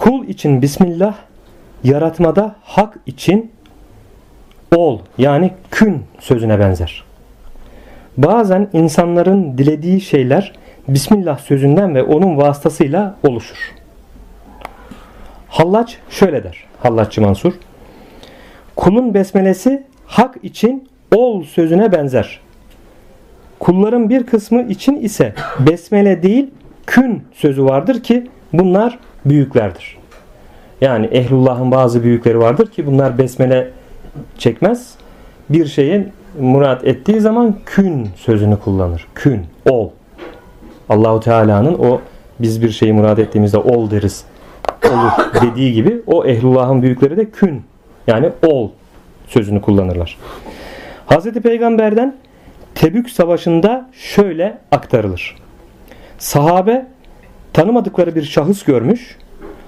Kul için Bismillah, yaratmada hak için ol yani kün sözüne benzer. Bazen insanların dilediği şeyler Bismillah sözünden ve onun vasıtasıyla oluşur. Hallaç şöyle der. Hallaççı Mansur. Kulun besmelesi hak için ol sözüne benzer. Kulların bir kısmı için ise besmele değil kün sözü vardır ki bunlar büyüklerdir. Yani ehlullahın bazı büyükleri vardır ki bunlar besmele çekmez. Bir şeyin murat ettiği zaman kün sözünü kullanır. Kün, ol. Allahu Teala'nın o biz bir şeyi murad ettiğimizde ol deriz. Olur dediği gibi o ehlullahın büyükleri de kün yani ol sözünü kullanırlar. Hazreti Peygamber'den Tebük Savaşı'nda şöyle aktarılır. Sahabe tanımadıkları bir şahıs görmüş.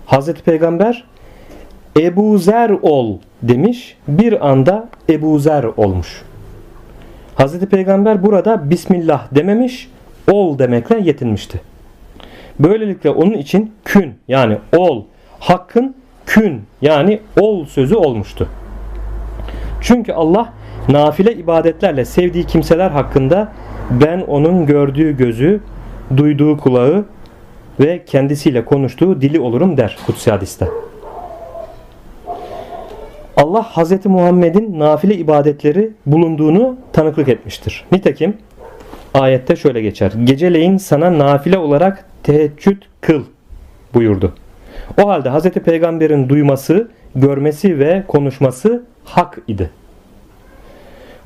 Hazreti Peygamber Ebu Zer ol demiş. Bir anda Ebu Zer olmuş. Hazreti Peygamber burada Bismillah dememiş, ol demekle yetinmişti. Böylelikle onun için kün yani ol, hakkın kün yani ol sözü olmuştu. Çünkü Allah nafile ibadetlerle sevdiği kimseler hakkında ben onun gördüğü gözü, duyduğu kulağı ve kendisiyle konuştuğu dili olurum der Kutsi Hadis'te. Allah Hz. Muhammed'in nafile ibadetleri bulunduğunu tanıklık etmiştir. Nitekim ayette şöyle geçer. Geceleyin sana nafile olarak teheccüd kıl buyurdu. O halde Hz. Peygamber'in duyması, görmesi ve konuşması hak idi.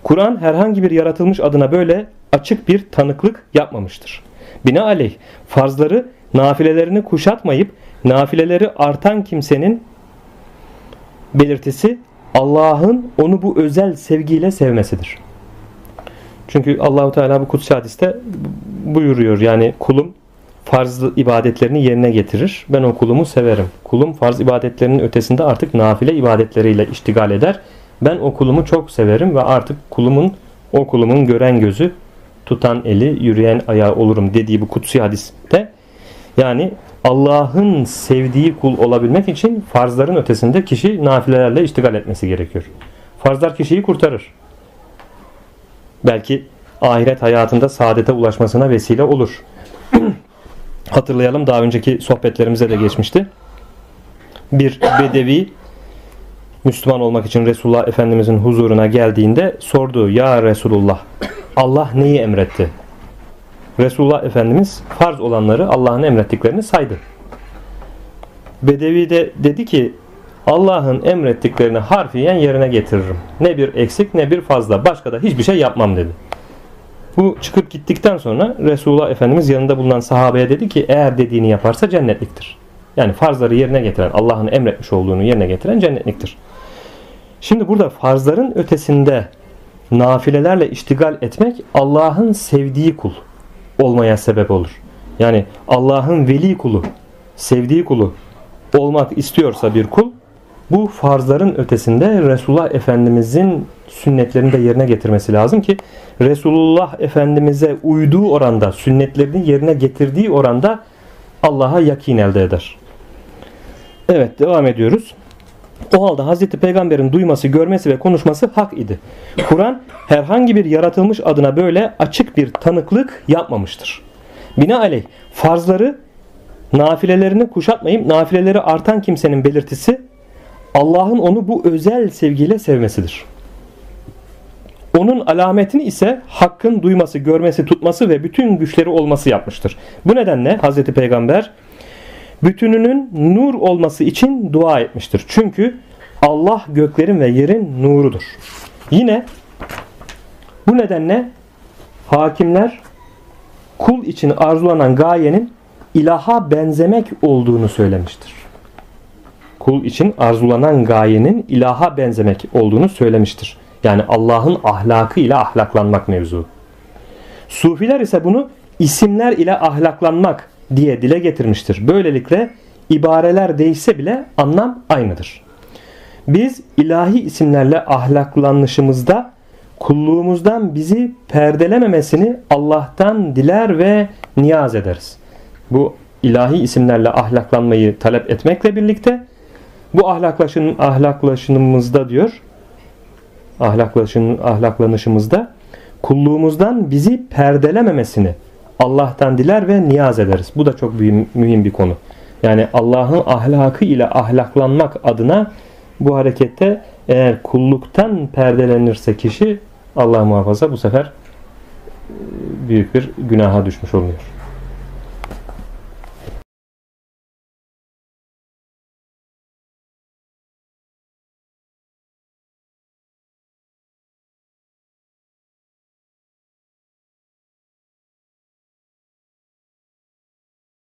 Kur'an herhangi bir yaratılmış adına böyle açık bir tanıklık yapmamıştır. Binaenaleyh farzları nafilelerini kuşatmayıp nafileleri artan kimsenin belirtisi Allah'ın onu bu özel sevgiyle sevmesidir. Çünkü Allahu Teala bu kutsi hadiste buyuruyor yani kulum farz ibadetlerini yerine getirir. Ben o kulumu severim. Kulum farz ibadetlerinin ötesinde artık nafile ibadetleriyle iştigal eder. Ben o kulumu çok severim ve artık kulumun o kulumun gören gözü, tutan eli, yürüyen ayağı olurum dediği bu kutsi hadiste yani Allah'ın sevdiği kul olabilmek için farzların ötesinde kişi nafilelerle iştigal etmesi gerekiyor. Farzlar kişiyi kurtarır. Belki ahiret hayatında saadete ulaşmasına vesile olur. Hatırlayalım daha önceki sohbetlerimize de geçmişti. Bir bedevi Müslüman olmak için Resulullah Efendimizin huzuruna geldiğinde sordu. Ya Resulullah Allah neyi emretti? Resulullah Efendimiz farz olanları Allah'ın emrettiklerini saydı. Bedevi de dedi ki Allah'ın emrettiklerini harfiyen yerine getiririm. Ne bir eksik ne bir fazla. Başka da hiçbir şey yapmam dedi. Bu çıkıp gittikten sonra Resulullah Efendimiz yanında bulunan sahabeye dedi ki eğer dediğini yaparsa cennetliktir. Yani farzları yerine getiren, Allah'ın emretmiş olduğunu yerine getiren cennetliktir. Şimdi burada farzların ötesinde nafilelerle iştigal etmek Allah'ın sevdiği kul olmaya sebep olur. Yani Allah'ın veli kulu, sevdiği kulu olmak istiyorsa bir kul bu farzların ötesinde Resulullah Efendimizin sünnetlerini de yerine getirmesi lazım ki Resulullah Efendimiz'e uyduğu oranda, sünnetlerini yerine getirdiği oranda Allah'a yakin elde eder. Evet devam ediyoruz. O halde Hazreti Peygamber'in duyması, görmesi ve konuşması hak idi. Kur'an herhangi bir yaratılmış adına böyle açık bir tanıklık yapmamıştır. Binaenaleyh farzları nafilelerini kuşatmayıp nafileleri artan kimsenin belirtisi Allah'ın onu bu özel sevgiyle sevmesidir. Onun alametini ise hakkın duyması, görmesi, tutması ve bütün güçleri olması yapmıştır. Bu nedenle Hazreti Peygamber bütününün nur olması için dua etmiştir. Çünkü Allah göklerin ve yerin nurudur. Yine bu nedenle hakimler kul için arzulanan gayenin ilaha benzemek olduğunu söylemiştir. Kul için arzulanan gayenin ilaha benzemek olduğunu söylemiştir. Yani Allah'ın ahlakı ile ahlaklanmak mevzu. Sufiler ise bunu isimler ile ahlaklanmak diye dile getirmiştir. Böylelikle ibareler değişse bile anlam aynıdır. Biz ilahi isimlerle ahlaklanışımızda kulluğumuzdan bizi perdelememesini Allah'tan diler ve niyaz ederiz. Bu ilahi isimlerle ahlaklanmayı talep etmekle birlikte bu ahlaklaşın ahlaklaşınımızda diyor ahlaklaşın ahlaklanışımızda kulluğumuzdan bizi perdelememesini Allah'tan diler ve niyaz ederiz. Bu da çok mühim, bir konu. Yani Allah'ın ahlakı ile ahlaklanmak adına bu harekette eğer kulluktan perdelenirse kişi Allah muhafaza bu sefer e, büyük bir günaha düşmüş oluyor.